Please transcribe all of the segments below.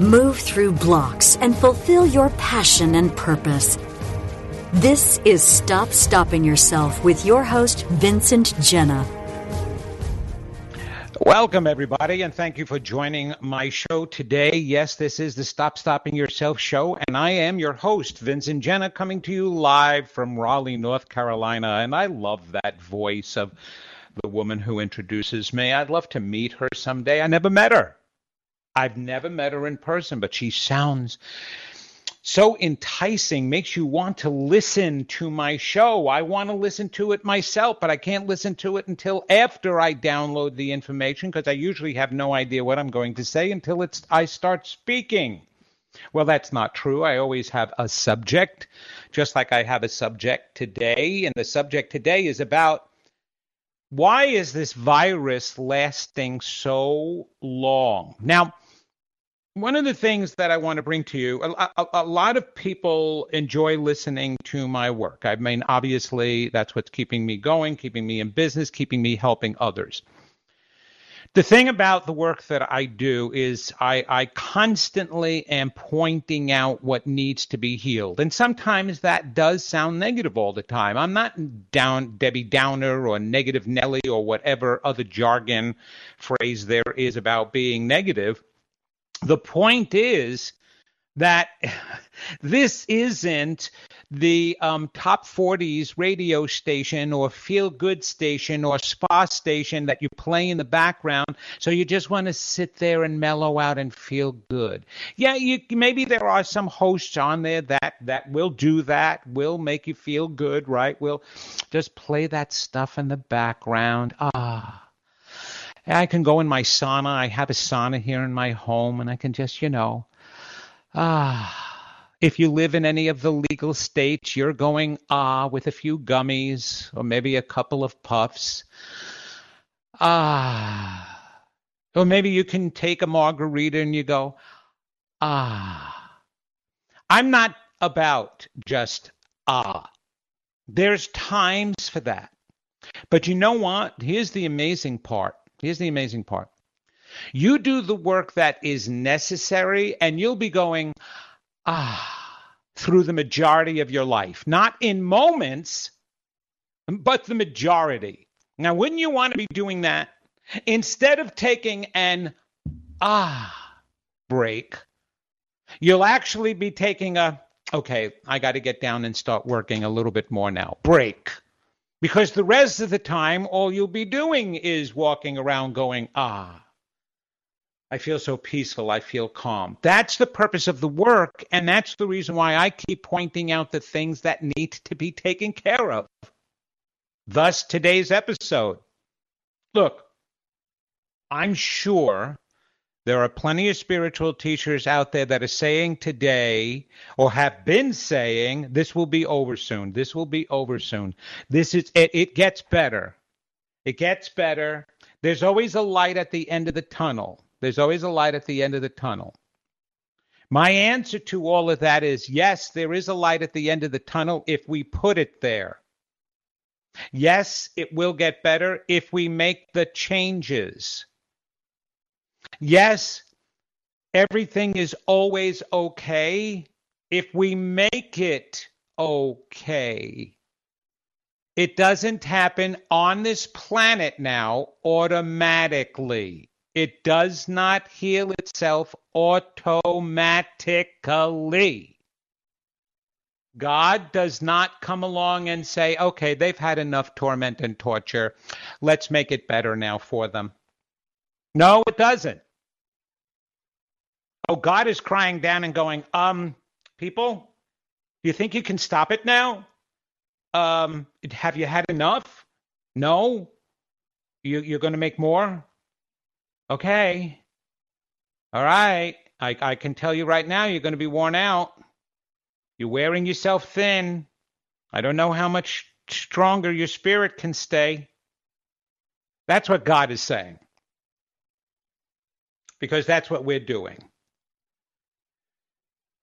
Move through blocks and fulfill your passion and purpose. This is Stop Stopping Yourself with your host, Vincent Genna. Welcome, everybody, and thank you for joining my show today. Yes, this is the Stop Stopping Yourself show, and I am your host, Vincent Genna, coming to you live from Raleigh, North Carolina. And I love that voice of the woman who introduces me. I'd love to meet her someday. I never met her. I've never met her in person, but she sounds so enticing, makes you want to listen to my show. I want to listen to it myself, but I can't listen to it until after I download the information because I usually have no idea what I'm going to say until it's I start speaking. Well, that's not true. I always have a subject, just like I have a subject today, and the subject today is about why is this virus lasting so long? Now, one of the things that I want to bring to you, a, a, a, lot of people enjoy listening to my work. I mean, obviously, that's what's keeping me going, keeping me in business, keeping me helping others. The thing about the work that I do is I, I constantly am pointing out what needs to be healed. And sometimes that does sound negative all the time. I'm not down Debbie Downer or negative Nelly or whatever other jargon phrase there is about being negative the point is that this isn't the um, top 40s radio station or feel good station or spa station that you play in the background. So you just want to sit there and mellow out and feel good. Yeah you, maybe there are some hosts on there that that will do that will make you feel good right? Will just play that stuff in the background. Ah. I can go in my sauna. I have a sauna here in my home, and I can just, you know, ah. If you live in any of the legal states, you're going ah with a few gummies or maybe a couple of puffs. Ah. Or maybe you can take a margarita and you go, ah. I'm not about just ah. There's times for that. But you know what? Here's the amazing part. Here's the amazing part. You do the work that is necessary, and you'll be going, ah, through the majority of your life. Not in moments, but the majority. Now, wouldn't you want to be doing that? Instead of taking an ah break, you'll actually be taking a, okay, I got to get down and start working a little bit more now. Break. Because the rest of the time, all you'll be doing is walking around going, ah, I feel so peaceful. I feel calm. That's the purpose of the work. And that's the reason why I keep pointing out the things that need to be taken care of. Thus, today's episode. Look, I'm sure there are plenty of spiritual teachers out there that are saying today or have been saying this will be over soon. This will be over soon. This is it, it gets better. It gets better. There's always a light at the end of the tunnel. There's always a light at the end of the tunnel. My answer to all of that is yes, there is a light at the end of the tunnel if we put it there. Yes, it will get better if we make the changes. Yes, everything is always okay if we make it okay. It doesn't happen on this planet now automatically. It does not heal itself automatically. God does not come along and say, okay, they've had enough torment and torture. Let's make it better now for them. No, it doesn't. Oh, God is crying down and going, um, people, do you think you can stop it now? Um, have you had enough? No. You, you're going to make more? Okay. All right. I, I can tell you right now, you're going to be worn out. You're wearing yourself thin. I don't know how much stronger your spirit can stay. That's what God is saying. Because that's what we're doing.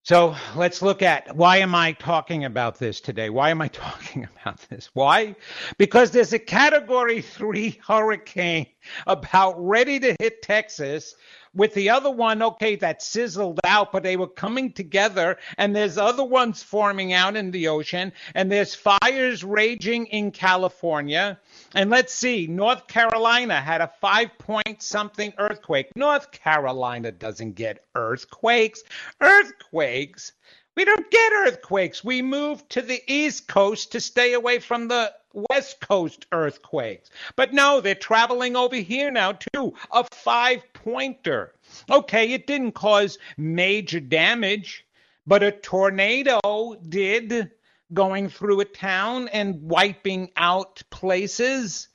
So let's look at why am I talking about this today? Why am I talking about this? Why? Because there's a category three hurricane about ready to hit Texas with the other one, okay, that sizzled out, but they were coming together, and there's other ones forming out in the ocean, and there's fires raging in California. And let's see, North Carolina had a five point something earthquake. North Carolina doesn't get earthquakes. Earthquakes? We don't get earthquakes. We move to the East Coast to stay away from the West Coast earthquakes. But no, they're traveling over here now too. A five pointer. Okay, it didn't cause major damage, but a tornado did going through a town and wiping out places.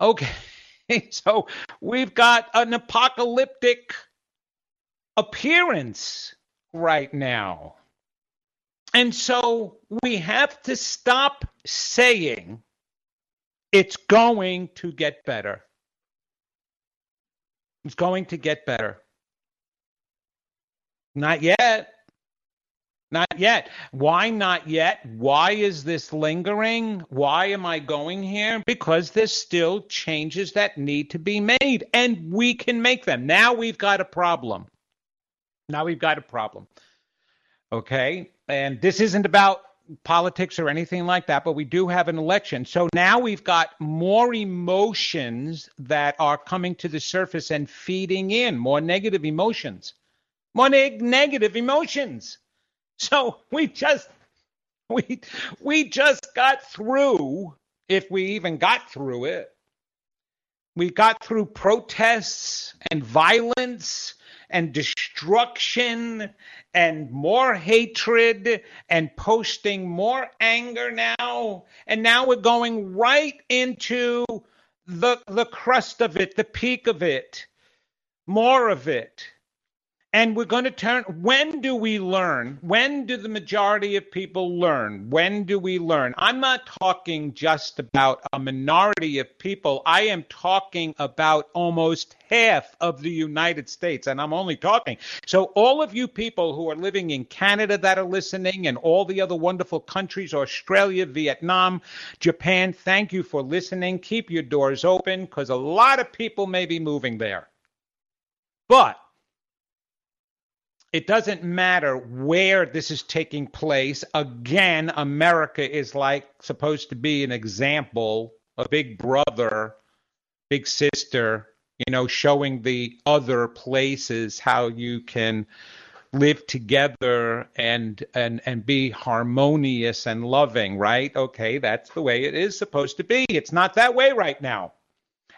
Okay, so we've got an apocalyptic appearance right now. And so we have to stop saying it's going to get better. It's going to get better. Not yet. Not yet. Why not yet? Why is this lingering? Why am I going here? Because there's still changes that need to be made, and we can make them. Now we've got a problem. Now we've got a problem. Okay? And this isn't about politics or anything like that, but we do have an election. So now we've got more emotions that are coming to the surface and feeding in more negative emotions. More neg- negative emotions. So we just we we just got through if we even got through it. We got through protests and violence and destruction and more hatred and posting more anger now. And now we're going right into the, the crust of it, the peak of it, more of it. And we're going to turn. When do we learn? When do the majority of people learn? When do we learn? I'm not talking just about a minority of people. I am talking about almost half of the United States. And I'm only talking. So, all of you people who are living in Canada that are listening and all the other wonderful countries Australia, Vietnam, Japan thank you for listening. Keep your doors open because a lot of people may be moving there. But it doesn't matter where this is taking place. Again, America is like supposed to be an example, a big brother, big sister, you know, showing the other places how you can live together and and and be harmonious and loving, right? Okay, that's the way it is supposed to be. It's not that way right now.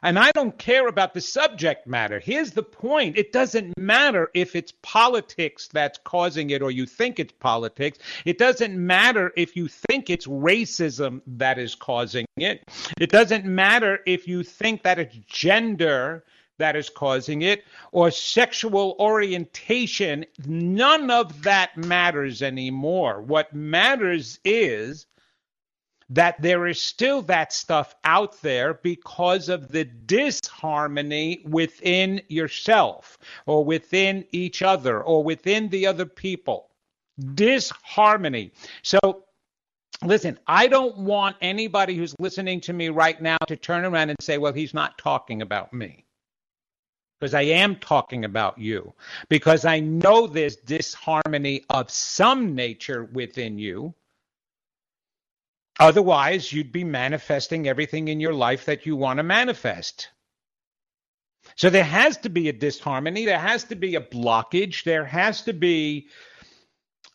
And I don't care about the subject matter. Here's the point it doesn't matter if it's politics that's causing it or you think it's politics. It doesn't matter if you think it's racism that is causing it. It doesn't matter if you think that it's gender that is causing it or sexual orientation. None of that matters anymore. What matters is that there is still that stuff out there because of the disharmony within yourself or within each other or within the other people. Disharmony. So, listen, I don't want anybody who's listening to me right now to turn around and say, well, he's not talking about me. Because I am talking about you. Because I know there's disharmony of some nature within you Otherwise, you'd be manifesting everything in your life that you want to manifest. So there has to be a disharmony. There has to be a blockage. There has to be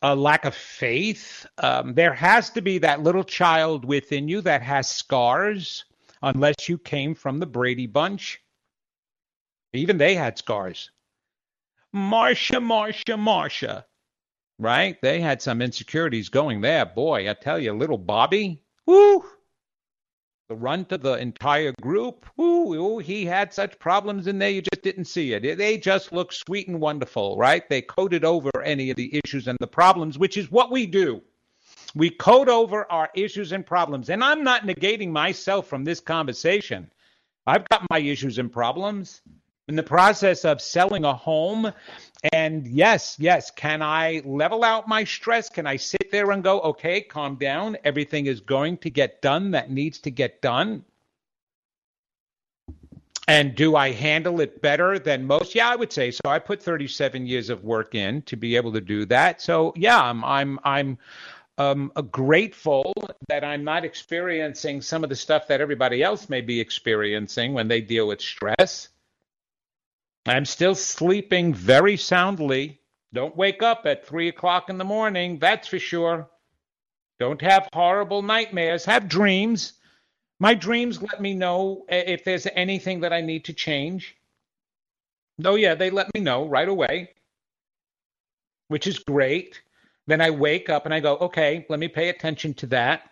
a lack of faith. Um, there has to be that little child within you that has scars, unless you came from the Brady Bunch. Even they had scars. Marcia, Marcia, Marcia. Right? They had some insecurities going there. Boy, I tell you, little Bobby, whoo, the runt of the entire group. Ooh, ooh, he had such problems in there, you just didn't see it. They just look sweet and wonderful, right? They coded over any of the issues and the problems, which is what we do. We code over our issues and problems. And I'm not negating myself from this conversation. I've got my issues and problems in the process of selling a home. And yes, yes, can I level out my stress? Can I sit there and go, okay, calm down. Everything is going to get done that needs to get done. And do I handle it better than most? Yeah, I would say so. I put 37 years of work in to be able to do that. So yeah, I'm I'm I'm um, grateful that I'm not experiencing some of the stuff that everybody else may be experiencing when they deal with stress. I'm still sleeping very soundly. Don't wake up at three o'clock in the morning, that's for sure. Don't have horrible nightmares. Have dreams. My dreams let me know eh, if there's anything that I need to change. Oh, yeah, they let me know right away, which is great. Then I wake up and I go, okay, let me pay attention to that.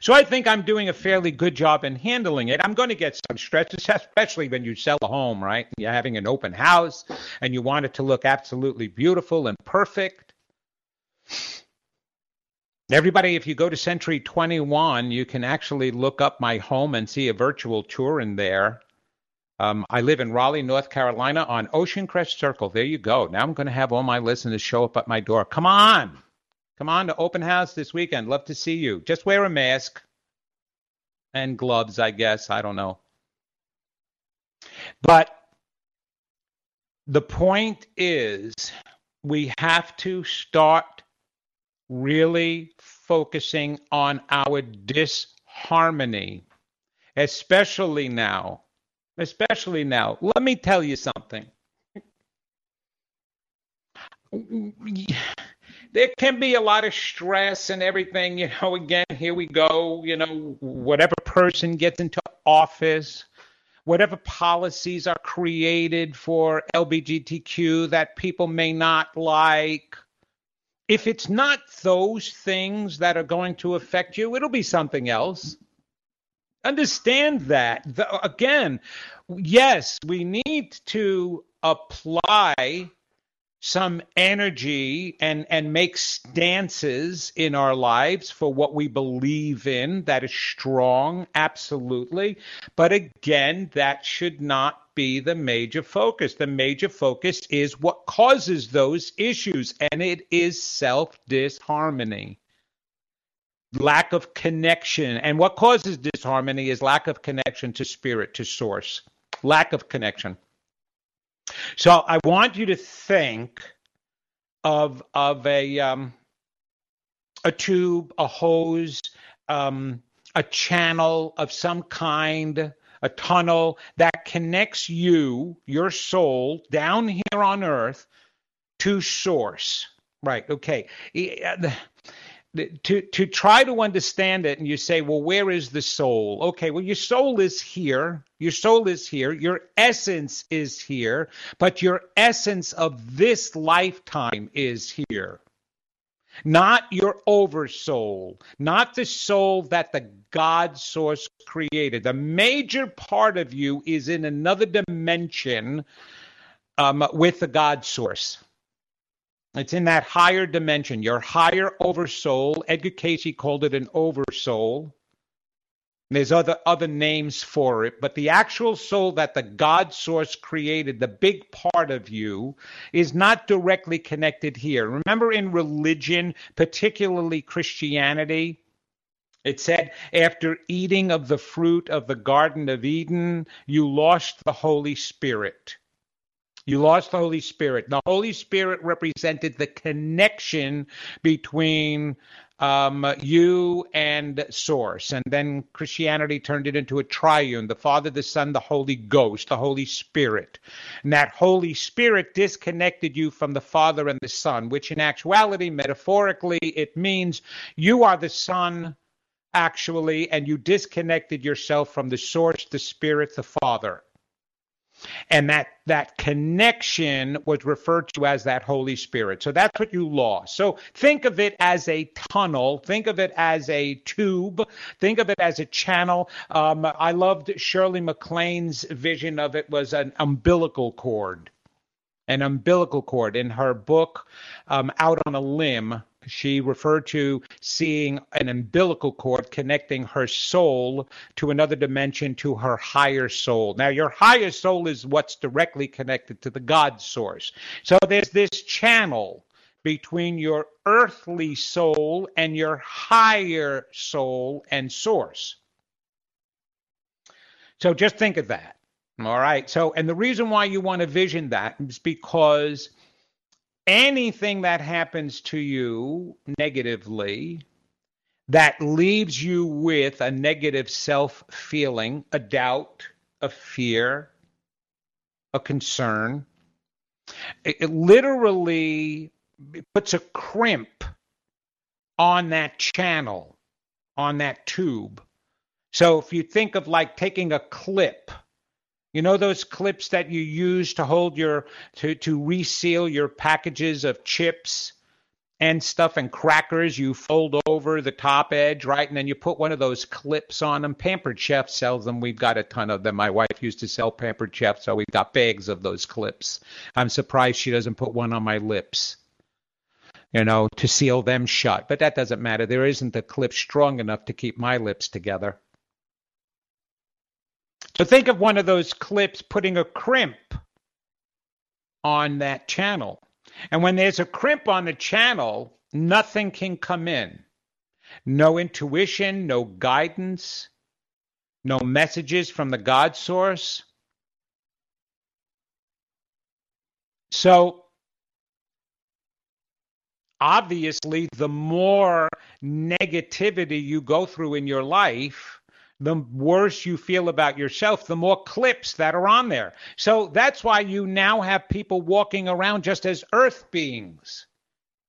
So I think I'm doing a fairly good job in handling it. I'm going to get some stretches, especially when you sell a home, right? You're having an open house and you want it to look absolutely beautiful and perfect. Everybody, if you go to Century 21, you can actually look up my home and see a virtual tour in there. Um, I live in Raleigh, North Carolina on Ocean Crest Circle. There you go. Now I'm going to have all my listeners show up at my door. Come on. Come on to open house this weekend. Love to see you. Just wear a mask and gloves, I guess. I don't know. But the point is, we have to start really focusing on our disharmony, especially now. Especially now. Let me tell you something there can be a lot of stress and everything. You know, again, here we go. You know, whatever person gets into office, whatever policies are created for LGBTQ that people may not like. If it's not those things that are going to affect you, it'll be something else. Understand that. The, again, yes, we need to apply some energy and and make stances in our lives for what we believe in that is strong absolutely. But again that should not be the major focus. The major focus is what causes those issues and it is self disharmony lack of connection. And what causes disharmony is lack of connection to spirit to source. Lack of connection so I want you to think of of a um, a tube, a hose, um, a channel of some kind, a tunnel that connects you, your soul, down here on earth to source. Right. Okay. To to try to understand it and you say well where is the soul? Okay well your soul is here. Your soul is here. Your essence is here. But your essence of this lifetime is here. Not your oversoul. Not the soul that the god source created. The major part of you is in another dimension um, with the god source it's in that higher dimension, your higher oversoul. Edgar Cayce called it an oversoul. There's other other names for it, but the actual soul that the God source created, the big part of you, is not directly connected here. Remember in religion, particularly Christianity, it said, after eating of the fruit of the Garden of Eden, you lost the Holy Spirit. You lost the Holy Spirit. The Holy Spirit represented the connection between um, you and Source. And then Christianity turned it into a triune the Father, the Son, the Holy Ghost, the Holy Spirit. And that Holy Spirit disconnected you from the Father and the Son, which in actuality, metaphorically, it means you are the Son, actually, and you disconnected yourself from the Source, the Spirit, the Father and that that connection was referred to as that holy spirit. So that's what you lost. So think of it as a tunnel. Think of it as a tube. Think of it as a channel. Um, i loved shirley maclaine's vision of it was an umbilical cord an umbilical cord in her book um, out on a limb she referred to seeing an umbilical cord connecting her soul to another dimension to her higher soul. Now, your higher soul is what's directly connected to the God source. So there's this channel between your earthly soul and your higher soul and source. So just think of that. All right. So, and the reason why you want to vision that is because anything that happens to you negatively that leaves you with a negative self feeling, a doubt, a fear, a concern, it, it literally puts a crimp on that channel, on that tube. So if you think of like taking a clip you know those clips that you use to hold your to to reseal your packages of chips and stuff and crackers you fold over the top edge, right? And then you put one of those clips on them. Pampered Chef sells them. We've got a ton of them. My wife used to sell Pampered Chef, so we've got bags of those clips. I'm surprised she doesn't put one on my lips. You know, to seal them shut. But that doesn't matter. There isn't a clip strong enough to keep my lips together. So think of one of those clips putting a crimp on that channel. And when there's a crimp on the channel, nothing can come in. No intuition, no guidance, no messages from the God source. So, obviously, the more negativity you go through in your life, the worse you feel about yourself, the more clips that are on there. So that's why you now have people walking around just as earth beings,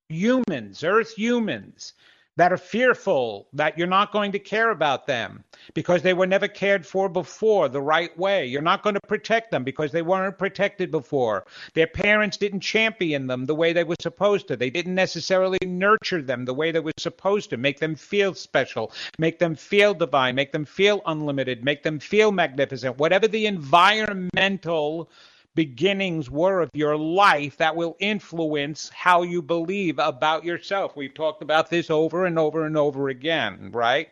humans, earth humans that are fearful that you're not going to care about them because they were never cared for before the right way. You're not going to protect them because they weren't protected before. Their parents didn't champion them the way they were supposed to. They didn't necessarily nurture them the way they were supposed to, make them feel special, make them feel divine, make them feel unlimited, make them feel magnificent. Whatever the environmental beginnings were of your life that will influence how you believe about yourself. We've talked about this over and over and over again, right?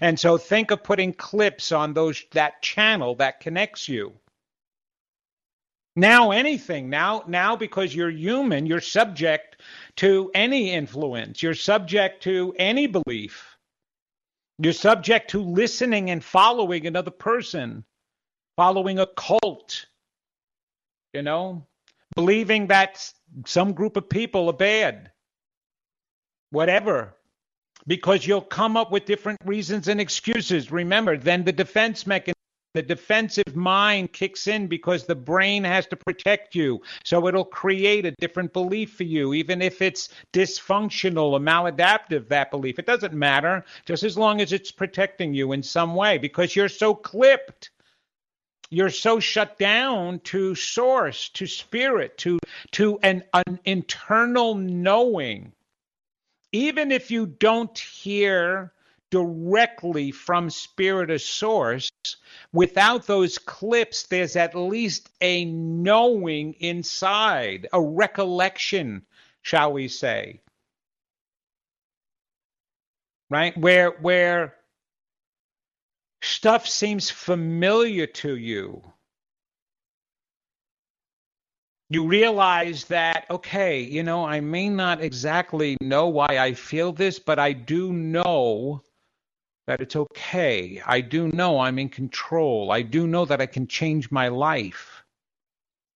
And so think of putting clips on those that channel that connects you. Now anything, now now because you're human, you're subject to any influence. You're subject to any belief. You're subject to listening and following another person, following a cult, you know, believing that some group of people are bad, whatever, because you'll come up with different reasons and excuses. Remember, then the defense mechanism. The defensive mind kicks in because the brain has to protect you. So it'll create a different belief for you, even if it's dysfunctional or maladaptive, that belief. It doesn't matter, just as long as it's protecting you in some way, because you're so clipped you're so shut down to source, to spirit, to to an, an internal knowing. Even if you don't hear directly from spirit or source, without those clips, there's at least a knowing inside, a recollection, shall we say. Right? Where where stuff seems familiar to you. You realize that, okay, you know, I may not exactly know why I feel this, but I do know that it's okay. I do know I'm in control. I do know that I can change my life.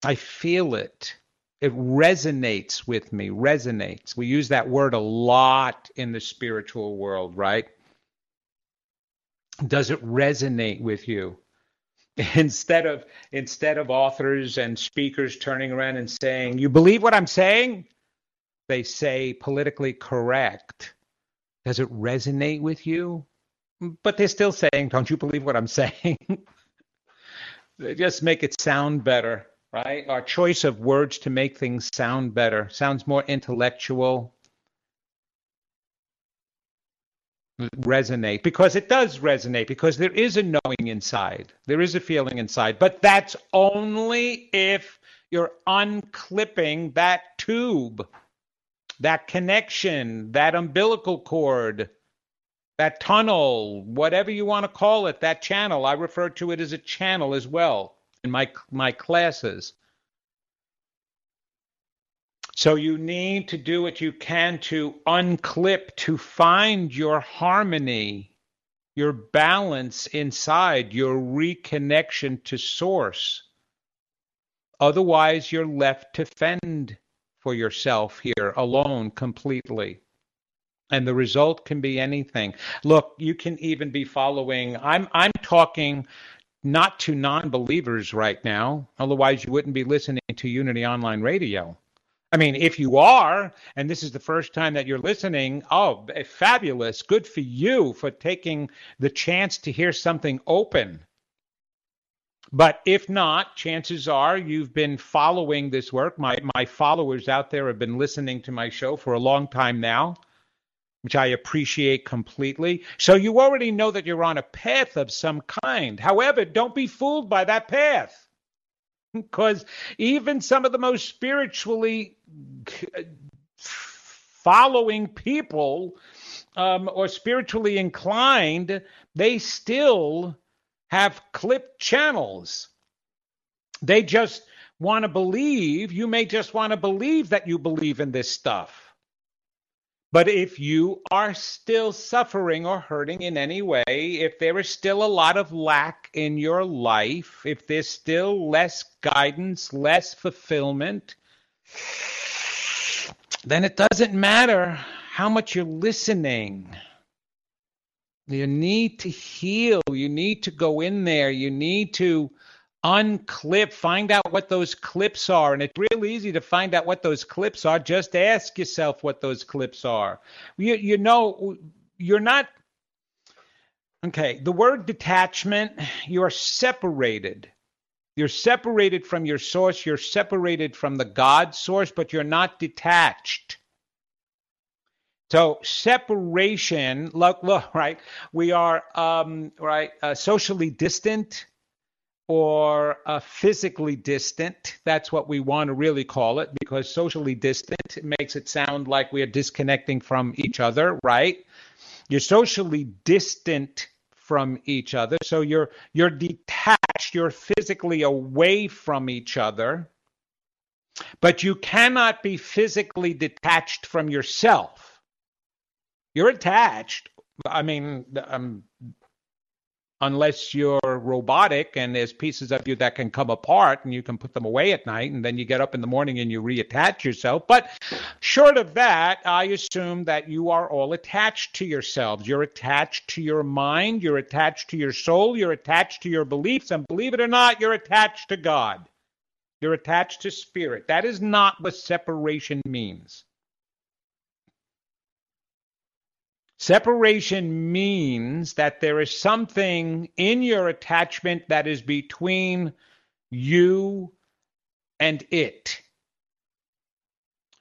I feel it. It resonates with me, resonates. We use that word a lot in the spiritual world, right? Does it resonate with you? Instead of instead of authors and speakers turning around and saying, "You believe what I'm saying?" they say politically correct. Does it resonate with you? But they're still saying, "Don't you believe what I'm saying?" they just make it sound better right? Our choice of words to make things sound better, sounds more intellectual, resonate because it does resonate because there is a knowing inside. There is a feeling inside. But that's only if you're unclipping that tube that connection that umbilical cord that tunnel whatever you want to call it that channel. I refer to it as a channel as well in my my classes. So you need to do what you can to unclip to find your harmony, your balance inside, your reconnection to source. Otherwise, you're left to fend for yourself here alone completely. And the result can be anything. Look, you can even be following. I'm I'm talking not to non believers right now. Otherwise, you wouldn't be listening to Unity Online Radio. I mean, if you are, and this is the first time that you're listening, oh, fabulous. Good for you for taking the chance to hear something open. But if not, chances are you've been following this work. My, my followers out there have been listening to my show for a long time now which I appreciate completely. So you already know that you're on a path of some kind. However, don't be fooled by that path. Because even some of the most spiritually following people um, or spiritually inclined, they still have clipped channels. They just want to believe, you may just want to believe that you believe in this stuff but if you are still suffering or hurting in any way, if there is still a lot of lack in your life, if there's still less guidance, less fulfillment, then it doesn't matter how much you're listening. You need to heal. You need to go in there. You need to unclip, find out what those clips are. And it's real easy to find out what those clips are. Just ask yourself what those clips are. You, you know, you're not. Okay, the word detachment, you're separated. You're separated from your source, you're separated from the God source, but you're not detached. So separation, look, look, right? We are, um, right, uh, socially distant or uh, physically distant. That's what we want to really call it because socially distant makes it sound like we are disconnecting from each other, right? You're socially distant from each other. So you're you're detached, you're physically away from each other. But you cannot be physically detached from yourself. You're attached. I mean, um, unless you're robotic and there's pieces of you that can come apart and you can put them away at night and then you get up in the morning and you reattach yourself. But short of that, I assume that you are all attached to yourselves. You're attached to your mind, you're attached to your soul, you're attached to your beliefs, and believe it or not, you're attached to God. You're attached to spirit. That is not what separation means. Separation means that there is something in your attachment that is between you and it.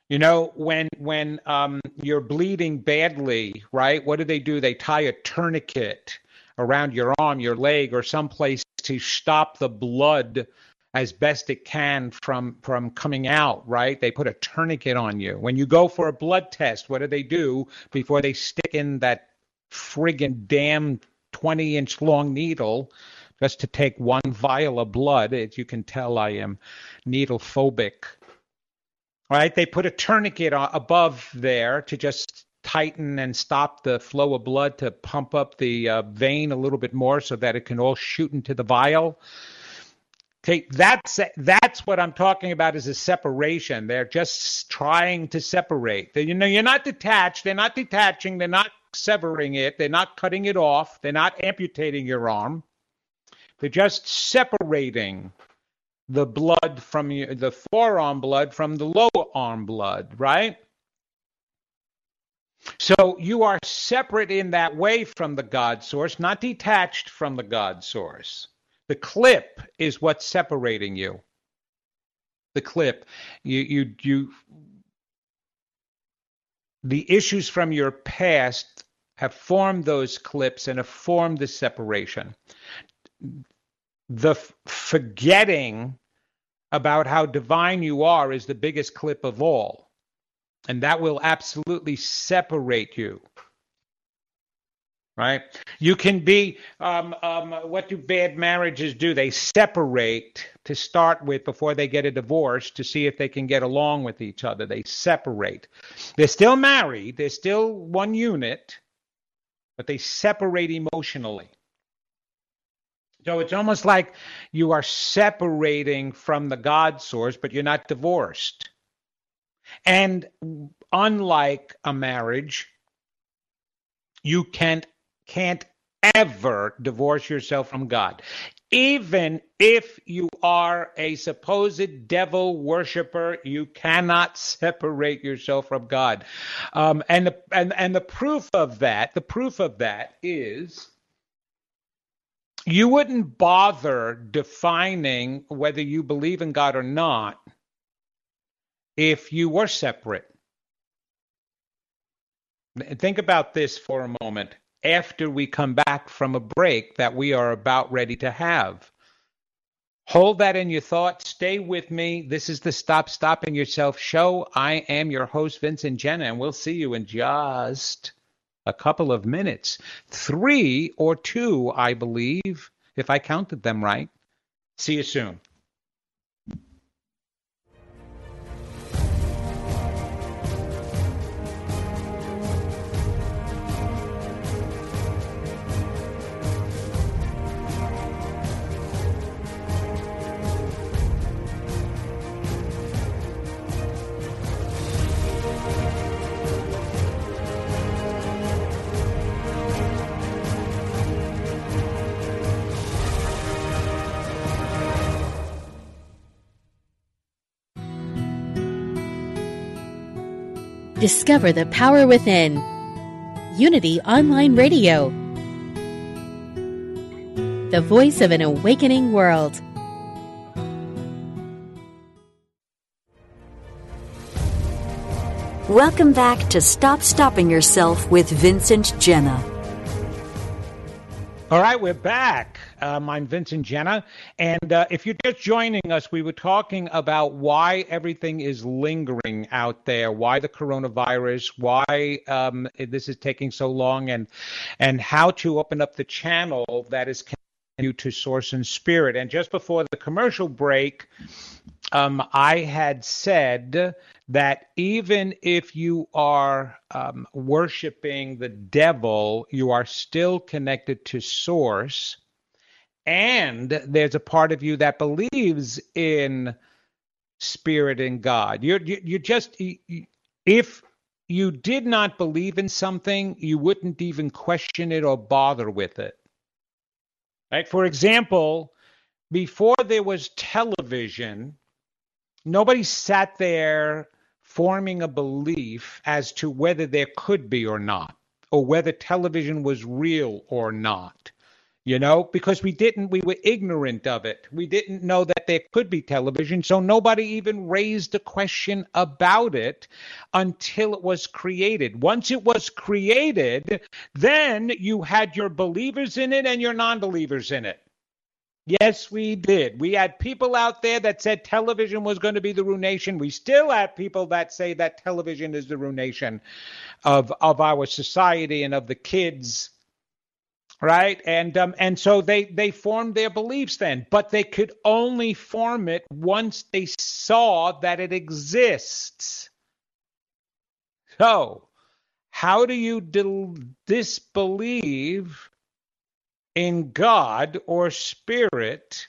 You know, when when um, you're bleeding badly, right? What do they do? They tie a tourniquet around your arm, your leg, or someplace to stop the blood as best it can from from coming out right? They put a tourniquet on you. When you go for a blood test what do they do before they stick in that friggin damn 20 inch long needle just to take one vial of blood? As you can tell i am needle phobic right? They put a tourniquet above there to just tighten and stop the flow of blood to pump up the uh, vein a little bit more so that it can all shoot into the vial See, that's that's what I'm talking about is a separation. They're just trying to separate. They, you know, you're not detached. They're not detaching. They're not severing it. They're not cutting it off. They're not amputating your arm. They're just separating the blood from you, the forearm blood from the lower arm blood, right? So you are separate in that way from the God source, not detached from the God source. The clip is what's separating you. The clip. You you you the issues from your past have formed those clips and have formed the separation. The f- forgetting about how divine you are is the biggest clip of all. And that will absolutely separate you right? You can be, um, um, what do bad marriages do? They separate to start with before they get a divorce to see if they can get along with each other. They separate. They're still married, they're still one unit, but they separate emotionally. So it's almost like you are separating from the God source, but you're not divorced. And unlike a marriage, you can't can't ever divorce yourself from God. Even if you are a supposed devil worshiper, you cannot separate yourself from God. Um, and, the, and, and the proof of that, the proof of that is you wouldn't bother defining whether you believe in God or not if you were separate. Think about this for a moment after we come back from a break that we are about ready to have. Hold that in your thoughts. Stay with me. This is the Stop Stopping Yourself show. I am your host, Vincent Genna, and we'll see you in just a couple of minutes. Three or two, I believe, if I counted them right. See you soon. Discover the power within. Unity Online Radio. The voice of an awakening world. Welcome back to Stop Stopping Yourself with Vincent Genna. All right, we're back. Um, I'm Vincent Genna. And uh, if you're just joining us, we were talking about why everything is lingering out there, why the coronavirus, why um, this is taking so long, and and how to open up the channel that is you to source and spirit. And just before the commercial break, um, I had said that even if you are um, worshiping the devil, you are still connected to source and there's a part of you that believes in spirit and God. You're you, just if you did not believe in something, you wouldn't even question it or bother with it. Right? For example, before there was television, nobody sat there forming a belief as to whether there could be or not, or whether television was real or not you know, because we didn't, we were ignorant of it. We didn't know that there could be television. So nobody even raised a question about it until it was created. Once it was created, then you had your believers in it and your non believers in it. Yes, we did. We had people out there that said television was going to be the ruination. We still have people that say that television is the ruination of of our society and of the kids right? And um, and so they they formed their beliefs then but they could only form it once they saw that it exists. So how do you disbelieve in god or spirit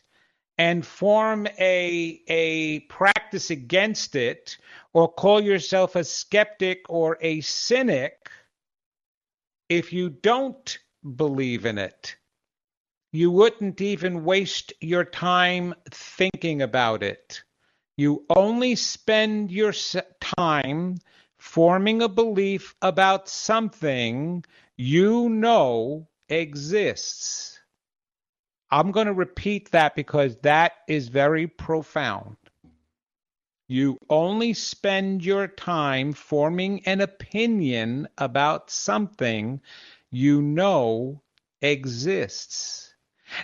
and form a, a practice against it or call yourself a skeptic or a cynic if you don't believe in it. You wouldn't even waste your time thinking about it. You only spend your time forming a belief about something you know exists. I'm going to repeat that because that is very profound. You only spend your time forming an opinion about something you know exists.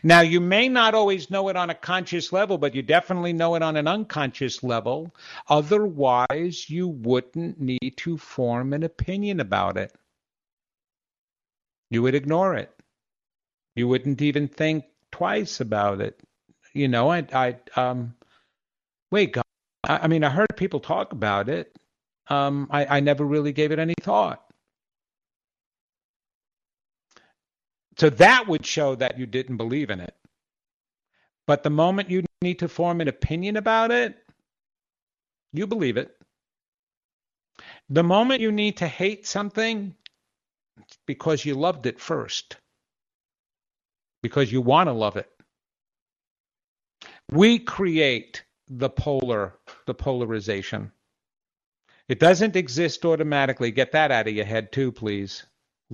Now, you may not always know it on a conscious level, but you definitely know it on an unconscious level. Otherwise, you wouldn't need to form an opinion about it. You would ignore it. You wouldn't even think twice about it. You know, I, I, um, wait, God, I, I mean, I heard people talk about it. Um, I, I never really gave it any thought. So that would show that you didn't believe in it. But the moment you need to form an opinion about it, you believe it. The moment you need to hate something, it's because you loved it first, because you want to love it. We create the polar, the polarization. It doesn't exist automatically. Get that out of your head too, please.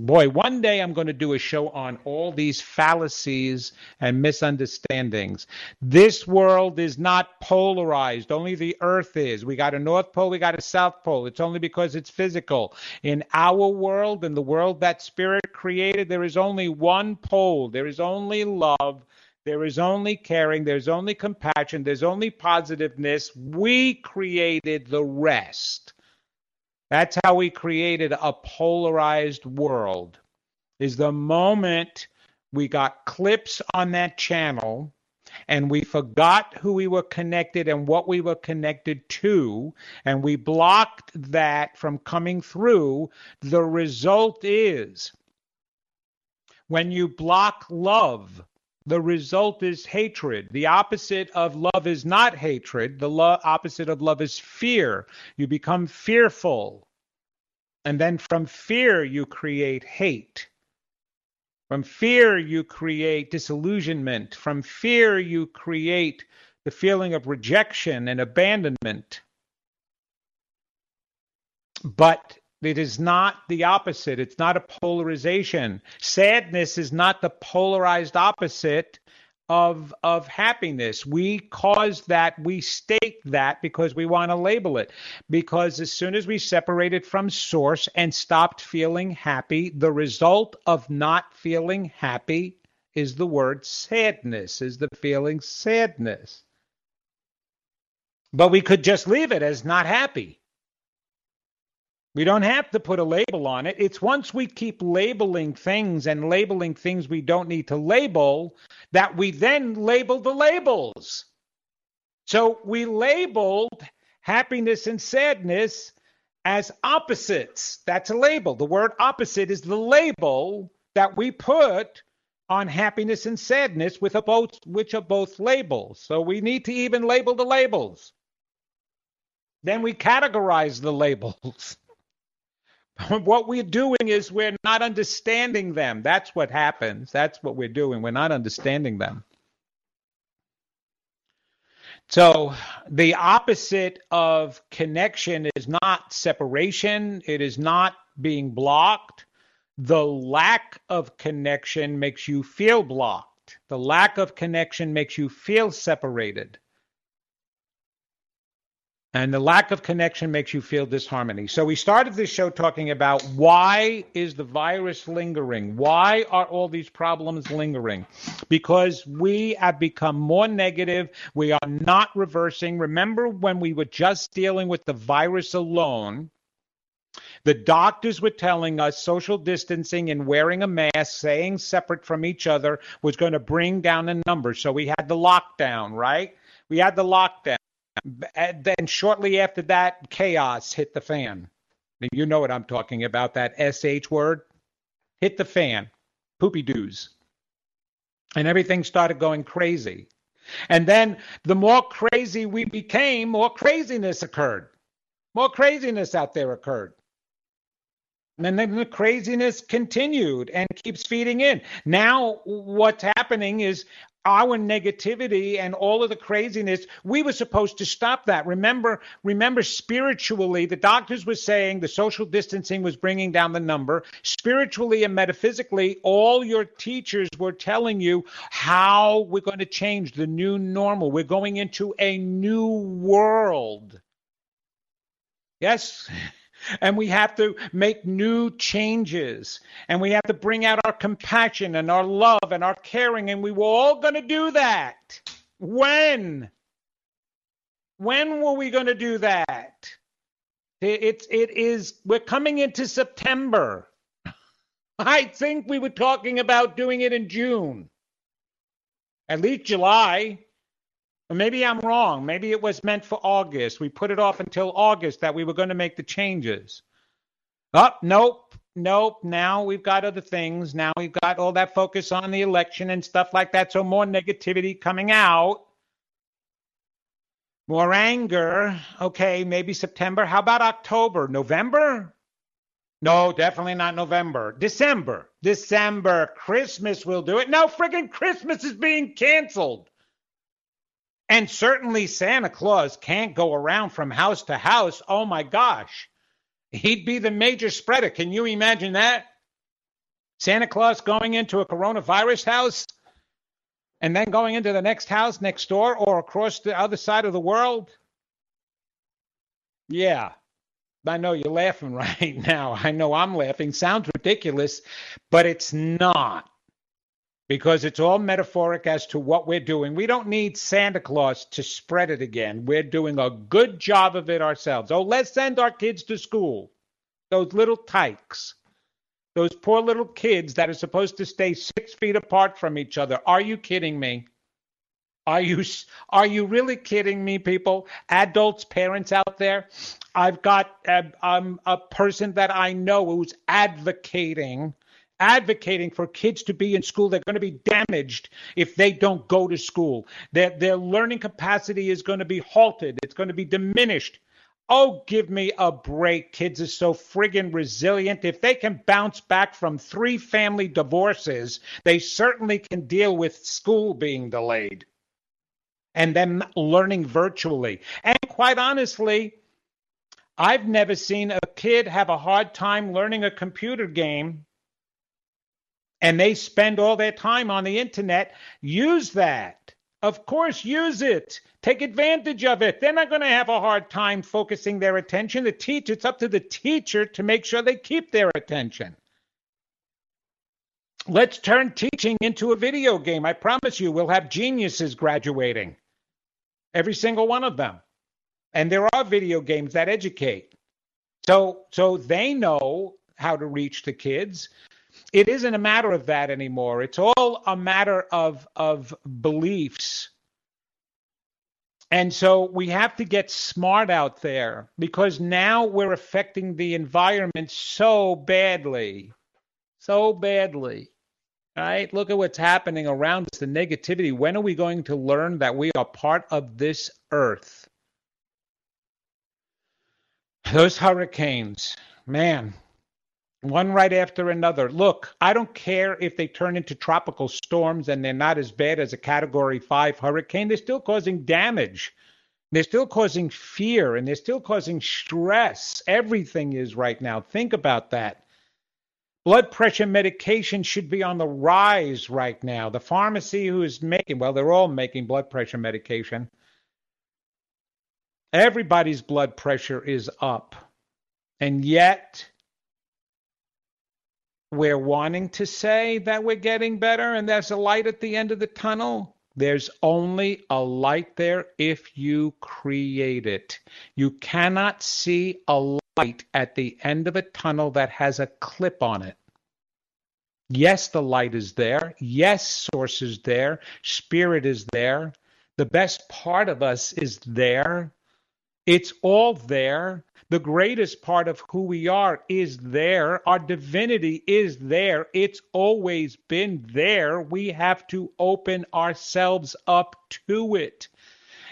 Boy, one day I'm going to do a show on all these fallacies and misunderstandings. This world is not polarized. Only the earth is. We got a North Pole, we got a South Pole. It's only because it's physical. In our world, in the world that Spirit created, there is only one pole. There is only love. There is only caring. There's only compassion. There's only positiveness. We created the rest. That's how we created a polarized world. Is the moment we got clips on that channel and we forgot who we were connected and what we were connected to, and we blocked that from coming through, the result is when you block love, the result is hatred. The opposite of love is not hatred. The lo- opposite of love is fear. You become fearful. And then from fear, you create hate. From fear, you create disillusionment. From fear, you create the feeling of rejection and abandonment. But it is not the opposite. It's not a polarization. Sadness is not the polarized opposite of of happiness. We cause that, we state that because we want to label it. Because as soon as we separated from source and stopped feeling happy, the result of not feeling happy is the word sadness, is the feeling sadness. But we could just leave it as not happy. We don't have to put a label on it. It's once we keep labeling things and labeling things we don't need to label that we then label the labels. So we labeled happiness and sadness as opposites. That's a label. The word opposite is the label that we put on happiness and sadness with both which are both labels. So we need to even label the labels. Then we categorize the labels. what we're doing is we're not understanding them. That's what happens. That's what we're doing. We're not understanding them. So the opposite of connection is not separation, it is not being blocked. The lack of connection makes you feel blocked. The lack of connection makes you feel separated. And the lack of connection makes you feel disharmony. So we started this show talking about why is the virus lingering? Why are all these problems lingering? Because we have become more negative. We are not reversing. Remember when we were just dealing with the virus alone? The doctors were telling us social distancing and wearing a mask, staying separate from each other was going to bring down the numbers. So we had the lockdown, right? We had the lockdown. And then shortly after that, chaos hit the fan. You know what I'm talking about, that SH word. Hit the fan. Poopy doos. And everything started going crazy. And then the more crazy we became, more craziness occurred. More craziness out there occurred. And then the craziness continued and keeps feeding in. Now, what's happening is our negativity and all of the craziness we were supposed to stop that. Remember remember spiritually the doctors were saying the social distancing was bringing down the number. Spiritually and metaphysically all your teachers were telling you how we're going to change the new normal. We're going into a new world. Yes and we have to make new changes. And we have to bring out our compassion and our love and our caring. And we were all going to do that. When? When were we going to do that? It's it is we're coming into september. I think we were talking about doing it in june. At least july maybe I'm wrong. Maybe it was meant for August. We put it off until August that we were going to make the changes. Oh, nope, nope. Now we've got other things. Now we've got all that focus on the election and stuff like that. So more negativity coming out. More anger. Okay, maybe September. How about October? November? No, definitely not November. December. December. Christmas will do it. No, friggin' Christmas is being canceled. And certainly Santa Claus can't go around from house to house. Oh my gosh. He'd be the major spreader. Can you imagine that? Santa Claus going into a coronavirus house and then going into the next house next door or across the other side of the world? Yeah. I know you're laughing right now. I know I'm laughing. Sounds ridiculous, but it's not because it's all metaphoric as to what we're doing. We don't need Santa Claus to spread it again. We're doing a good job of it ourselves. Oh, let's send our kids to school. Those little tykes. Those poor little kids that are supposed to stay six feet apart from each other. Are you kidding me? Are you are you really kidding me, people? Adults, parents out there. I've got a, um, a person that I know who's advocating advocating for kids to be in school. They're going to be damaged if they don't go to school. Their, their learning capacity is going to be halted, it's going to be diminished. Oh, give me a break. Kids are so friggin' resilient. If they can bounce back from three family divorces, they certainly can deal with school being delayed and then learning virtually. And quite honestly, I've never seen a kid have a hard time learning a computer game and they spend all their time on the internet, use that. Of course, use it. Take advantage of it. They're not going to have a hard time focusing their attention. The teacher, it's up to the teacher to make sure they keep their attention. Let's turn teaching into a video game. I promise you, we'll have geniuses graduating. Every single one of them. And there are video games that educate. So so they know how to reach the kids it isn't a matter of that anymore. It's all a matter of of beliefs. And so we have to get smart out there because now we're affecting the environment so badly. So badly. Right? Look at what's happening around us, the negativity. When are we going to learn that we are part of this earth? Those hurricanes, man, one right after another. Look, I don't care if they turn into tropical storms and they're not as bad as a category five hurricane, they're still causing damage. They're still causing fear and they're still causing stress. Everything is right now. Think about that. Blood pressure medication should be on the rise right now. The pharmacy who is making, well, they're all making blood pressure medication. Everybody's blood pressure is up. And yet, we're wanting to say that we're getting better and there's a light at the end of the tunnel. There's only a light there if you create it. You cannot see a light at the end of a tunnel that has a clip on it. Yes, the light is there. Yes, source is there. Spirit is there. The best part of us is there. It's all there. The greatest part of who we are is there. Our divinity is there. It's always been there. We have to open ourselves up to it.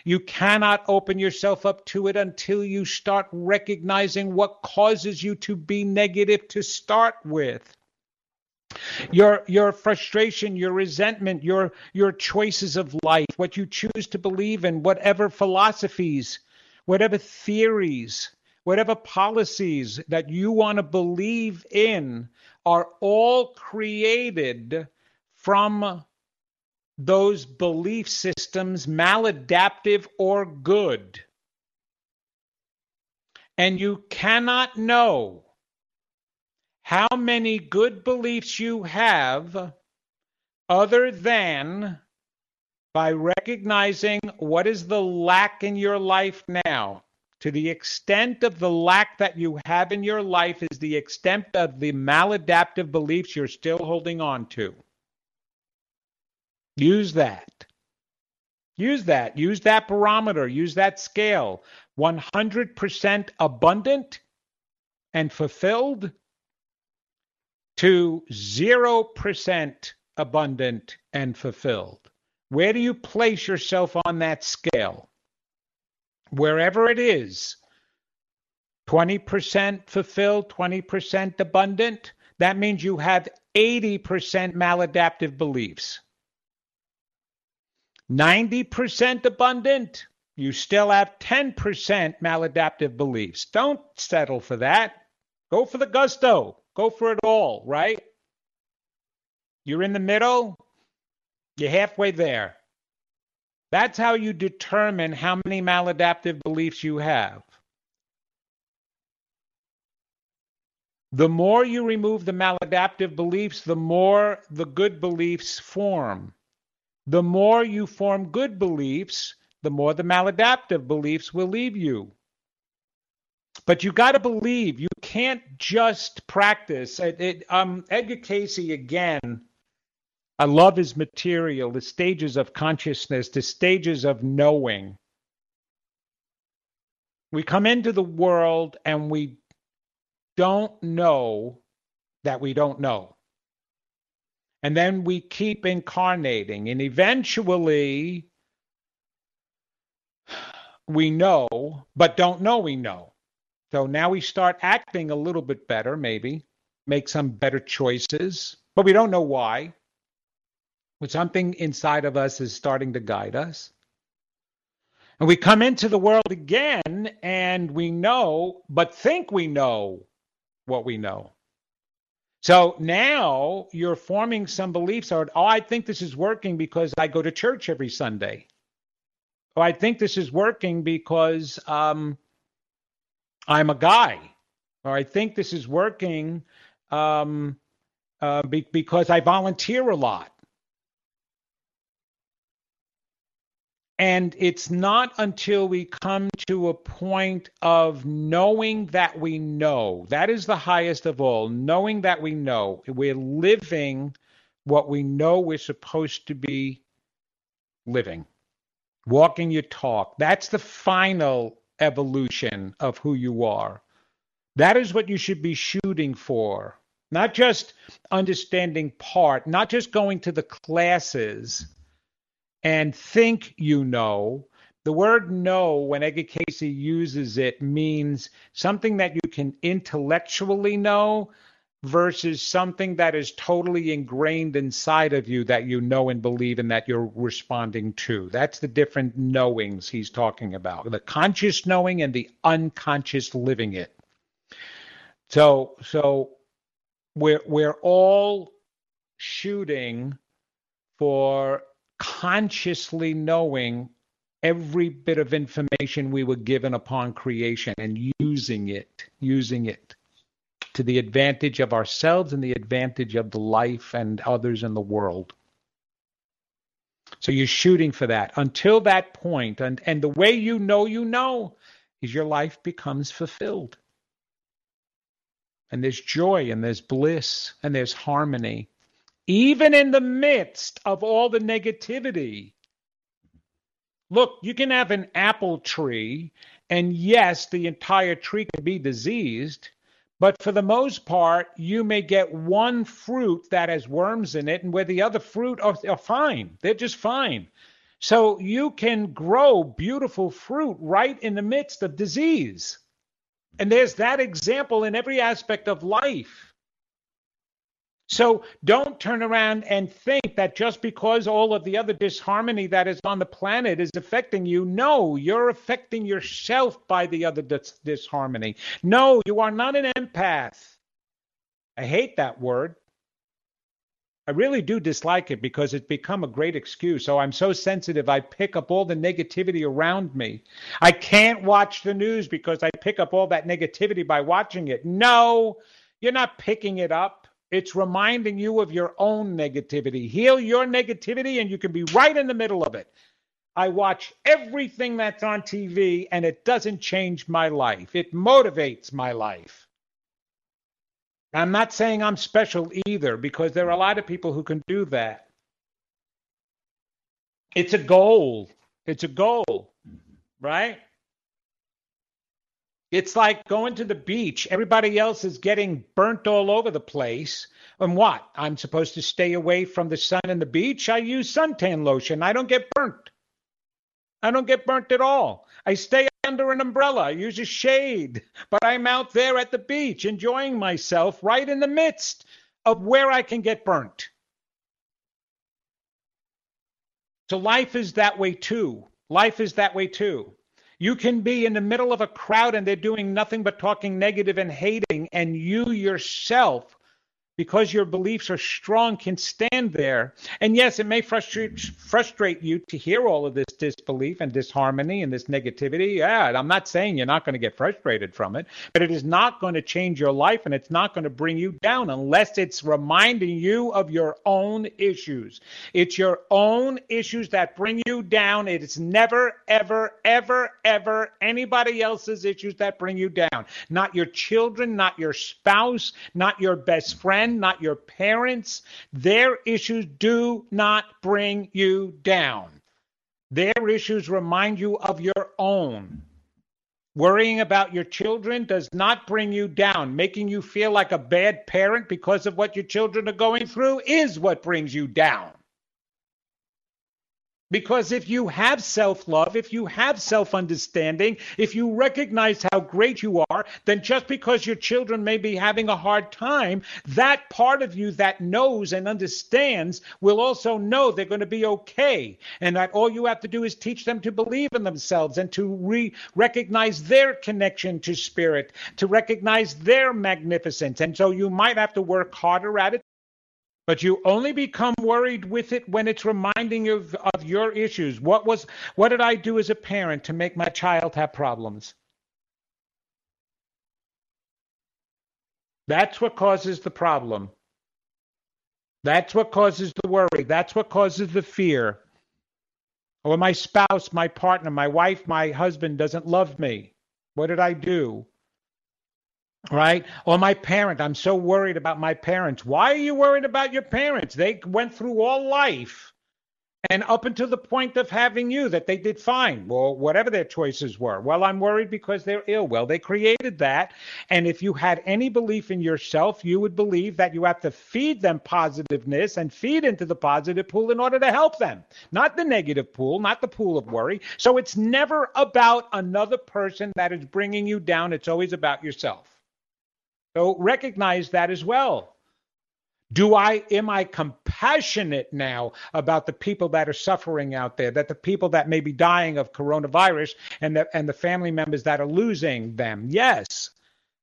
You cannot open yourself up to it until you start recognizing what causes you to be negative to start with. Your your frustration, your resentment, your your choices of life, what you choose to believe in, whatever philosophies, whatever theories, whatever policies that you want to believe in are all created from those belief systems, maladaptive or good. And you cannot know how many good beliefs you have other than by recognizing what is the lack in your life now. To the extent of the lack that you have in your life is the extent of the maladaptive beliefs you're still holding on to. Use that. Use that. Use that barometer. Use that scale. 100% abundant and fulfilled to 0% abundant and fulfilled. Where do you place yourself on that scale? Wherever it is, 20% fulfilled, 20% abundant, that means you have 80% maladaptive beliefs. 90% abundant, you still have 10% maladaptive beliefs. Don't settle for that. Go for the gusto. Go for it all, right? You're in the middle, you're halfway there. That's how you determine how many maladaptive beliefs you have. The more you remove the maladaptive beliefs, the more the good beliefs form. The more you form good beliefs, the more the maladaptive beliefs will leave you. But you got to believe. You can't just practice. It, it, um, Edgar Cayce again. I love his material, the stages of consciousness, the stages of knowing. We come into the world and we don't know that we don't know. And then we keep incarnating, and eventually we know, but don't know we know. So now we start acting a little bit better, maybe, make some better choices, but we don't know why. But something inside of us is starting to guide us. And we come into the world again and we know, but think we know what we know. So now you're forming some beliefs or, oh, I think this is working because I go to church every Sunday. Oh, I think this is working because um, I'm a guy. Or I think this is working um, uh, be- because I volunteer a lot. And it's not until we come to a point of knowing that we know. That is the highest of all, knowing that we know. We're living what we know we're supposed to be living. Walking your talk. That's the final evolution of who you are. That is what you should be shooting for. Not just understanding part, not just going to the classes and think you know. The word know, when Edgar Cayce uses it, means something that you can intellectually know versus something that is totally ingrained inside of you that you know and believe and that you're responding to. That's the different knowings he's talking about the conscious knowing and the unconscious living it. So, so we're, we're all shooting for consciously knowing every bit of information we were given upon creation and using it, using it to the advantage of ourselves and the advantage of the life and others in the world. So you're shooting for that until that point, and, and the way you know you know is your life becomes fulfilled. And there's joy and there's bliss and there's harmony even in the midst of all the negativity, Look, you can have an apple tree, and yes, the entire tree can be diseased, but for the most part, you may get one fruit that has worms in it, and where the other fruit are, are fine. They're just fine. So you can grow beautiful fruit right in the midst of disease. And there's that example in every aspect of life. So don't turn around and think that just because all of the other disharmony that is on the planet is affecting you, no, you're affecting yourself by the other dis- disharmony. No, you are not an empath. I hate that word. I really do dislike it because it's become a great excuse. So I'm so sensitive, I pick up all the negativity around me. I can't watch the news because I pick up all that negativity by watching it. No, you're not picking it up. It's reminding you of your own negativity. Heal your negativity, and you can be right in the middle of it. I watch everything that's on TV, and it doesn't change my life. It motivates my life. I'm not saying I'm special either, because there are a lot of people who can do that. It's a goal. It's a goal, right? It's like going to the beach. Everybody else is getting burnt all over the place. And what? I'm supposed to stay away from the sun and the beach? I use suntan lotion. I don't get burnt. I don't get burnt at all. I stay under an umbrella. I use a shade. But I'm out there at the beach enjoying myself right in the midst of where I can get burnt. So life is that way too. Life is that way too. You can be in the middle of a crowd and they're doing nothing but talking negative and hating, and you yourself because your beliefs are strong, can stand there. And yes, it may frustrate frustrate you to hear all of this disbelief and disharmony and this negativity. Yeah, I'm not saying you're not going to get frustrated from it, but it is not going to change your life and it's not going to bring you down unless it's reminding you of your own issues. It's your own issues that bring you down. It's never, ever, ever, ever anybody else's issues that bring you down. Not your children, not your spouse, not your best friend friend, not your parents. Their issues do not bring you down. Their issues remind you of your own. Worrying about your children does not bring you down. Making you feel like a bad parent because of what your children are going through is what brings you down. Because if you have self love, if you have self understanding, if you recognize how great you are, then just because your children may be having a hard time, that part of you that knows and understands will also know they're going to be okay. And that all you have to do is teach them to believe in themselves and to re- recognize their connection to spirit, to recognize their magnificence. And so you might have to work harder at it but you only become worried with it when it's reminding you of, of your issues. What was what did I do as a parent to make my child have problems? That's what causes the problem. That's what causes the worry. That's what causes the fear. Or my spouse, my partner, my wife, my husband doesn't love me. What did I do? Right? Or my parent, I'm so worried about my parents. Why are you worried about your parents? They went through all life and up until the point of having you that they did fine. Well, whatever their choices were. Well, I'm worried because they're ill. Well, they created that. And if you had any belief in yourself, you would believe that you have to feed them positiveness and feed into the positive pool in order to help them, not the negative pool, not the pool of worry. So it's never about another person that is bringing you down. It's always about yourself. So recognize that as well. Do I am I compassionate now about the people that are suffering out there, that the people that may be dying of coronavirus and the and the family members that are losing them? Yes.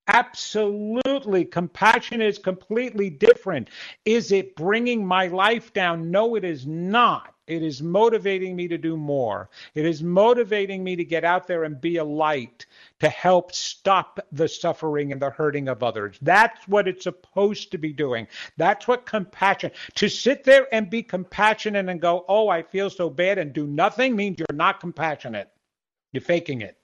Absolutely. Compassion is completely different. Is it bringing my life down? No, it is not. It is motivating me to do more. It is motivating me to get out there and be a light to help stop the suffering and the hurting of others. That's what it's supposed to be doing. That's what compassion, to sit there and be compassionate and go, oh, I feel so bad and do nothing means you're not compassionate. You're faking it.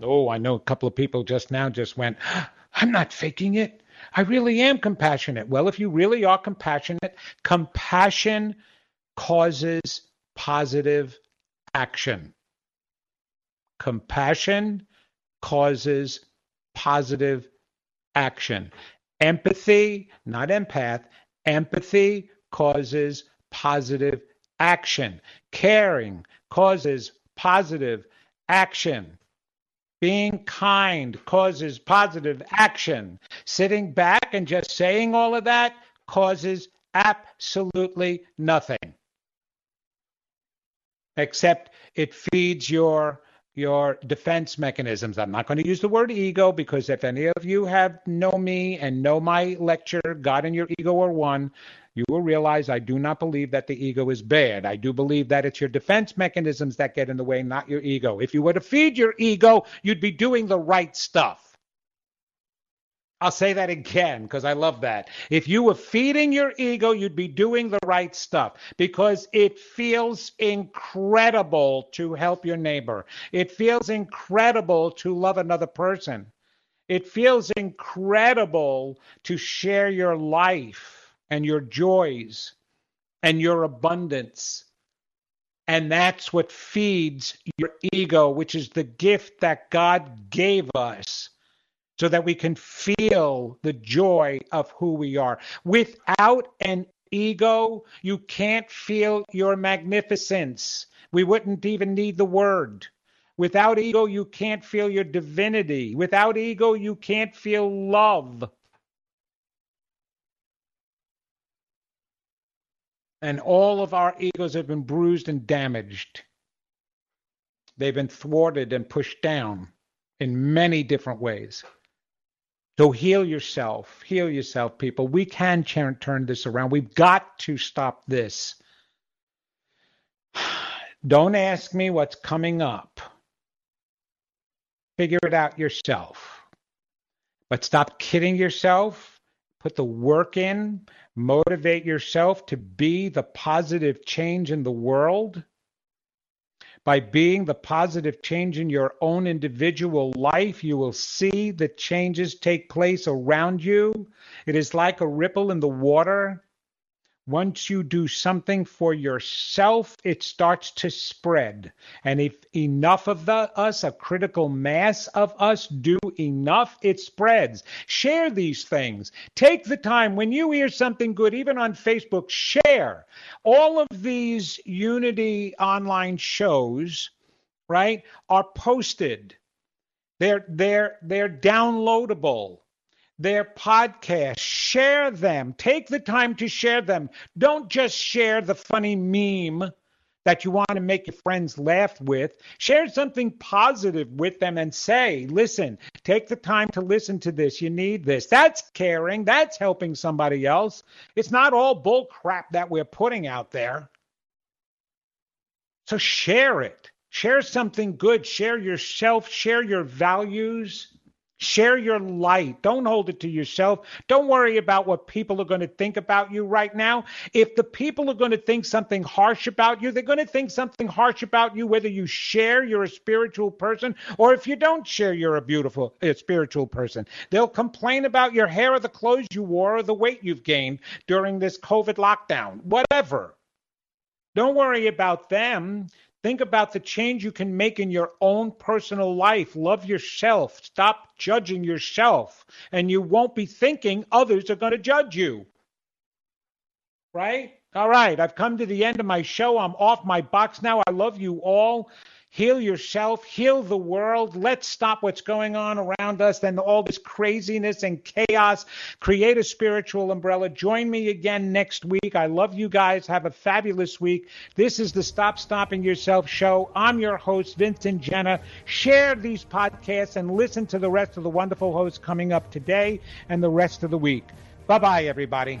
Oh, I know a couple of people just now just went, ah, I'm not faking it. I really am compassionate. Well, if you really are compassionate, compassion causes positive action. Compassion causes positive action. Empathy, not empath, empathy causes positive action. Caring causes positive action. Being kind causes positive action. Sitting back and just saying all of that causes absolutely nothing. Except it feeds your your defense mechanisms. I'm not going to use the word ego because if any of you have know me and know my lecture, God and your ego are one, you will realize I do not believe that the ego is bad. I do believe that it's your defense mechanisms that get in the way, not your ego. If you were to feed your ego, you'd be doing the right stuff. I'll say that again because I love that. If you were feeding your ego, you'd be doing the right stuff because it feels incredible to help your neighbor. It feels incredible to love another person. It feels incredible to share your life and your joys and your abundance. And that's what feeds your ego, which is the gift that God gave us so that we can feel the joy of who we are. Without an ego, you can't feel your magnificence. We wouldn't even need the word. Without ego, you can't feel your divinity. Without ego, you can't feel love. And all of our egos have been bruised and damaged. They've been thwarted and pushed down in many different ways. So heal yourself. Heal yourself, people. We can turn this around. We've got to stop this. Don't ask me what's coming up. Figure it out yourself. But stop kidding yourself. Put the work in. Motivate yourself to be the positive change in the world by being the positive change in your own individual life, you will see the changes take place around you. It is like a ripple in the water. Once you do something for yourself, it starts to spread. And if enough of the, us, a critical mass of us, do enough, it spreads. Share these things. Take the time when you hear something good, even on Facebook, share. All of these Unity online shows, right, are posted. They're they're they're downloadable their podcasts. Share them. Take the time to share them. Don't just share the funny meme that you want to make your friends laugh with. Share something positive with them and say, listen, take the time to listen to this. You need this. That's caring. That's helping somebody else. It's not all bull crap that we're putting out there. So share it. Share something good. Share yourself. Share your values. Share your light. Don't hold it to yourself. Don't worry about what people are going to think about you right now. If the people are going to think something harsh about you, they're going to think something harsh about you, whether you share you're a spiritual person or if you don't share you're a beautiful, a spiritual person. They'll complain about your hair or the clothes you wore or the weight you've gained during this COVID lockdown, whatever. Don't worry about them. Think about the change you can make in your own personal life. Love yourself. Stop judging yourself, and you won't be thinking others are going to judge you. Right? All right. I've come to the end of my show. I'm off my box now. I love you all heal yourself, heal the world. Let's stop what's going on around us and all this craziness and chaos. Create a spiritual umbrella. Join me again next week. I love you guys. Have a fabulous week. This is the Stop Stopping Yourself show. I'm your host, Vincent Genna. Share these podcasts and listen to the rest of the wonderful hosts coming up today and the rest of the week. Bye bye, everybody.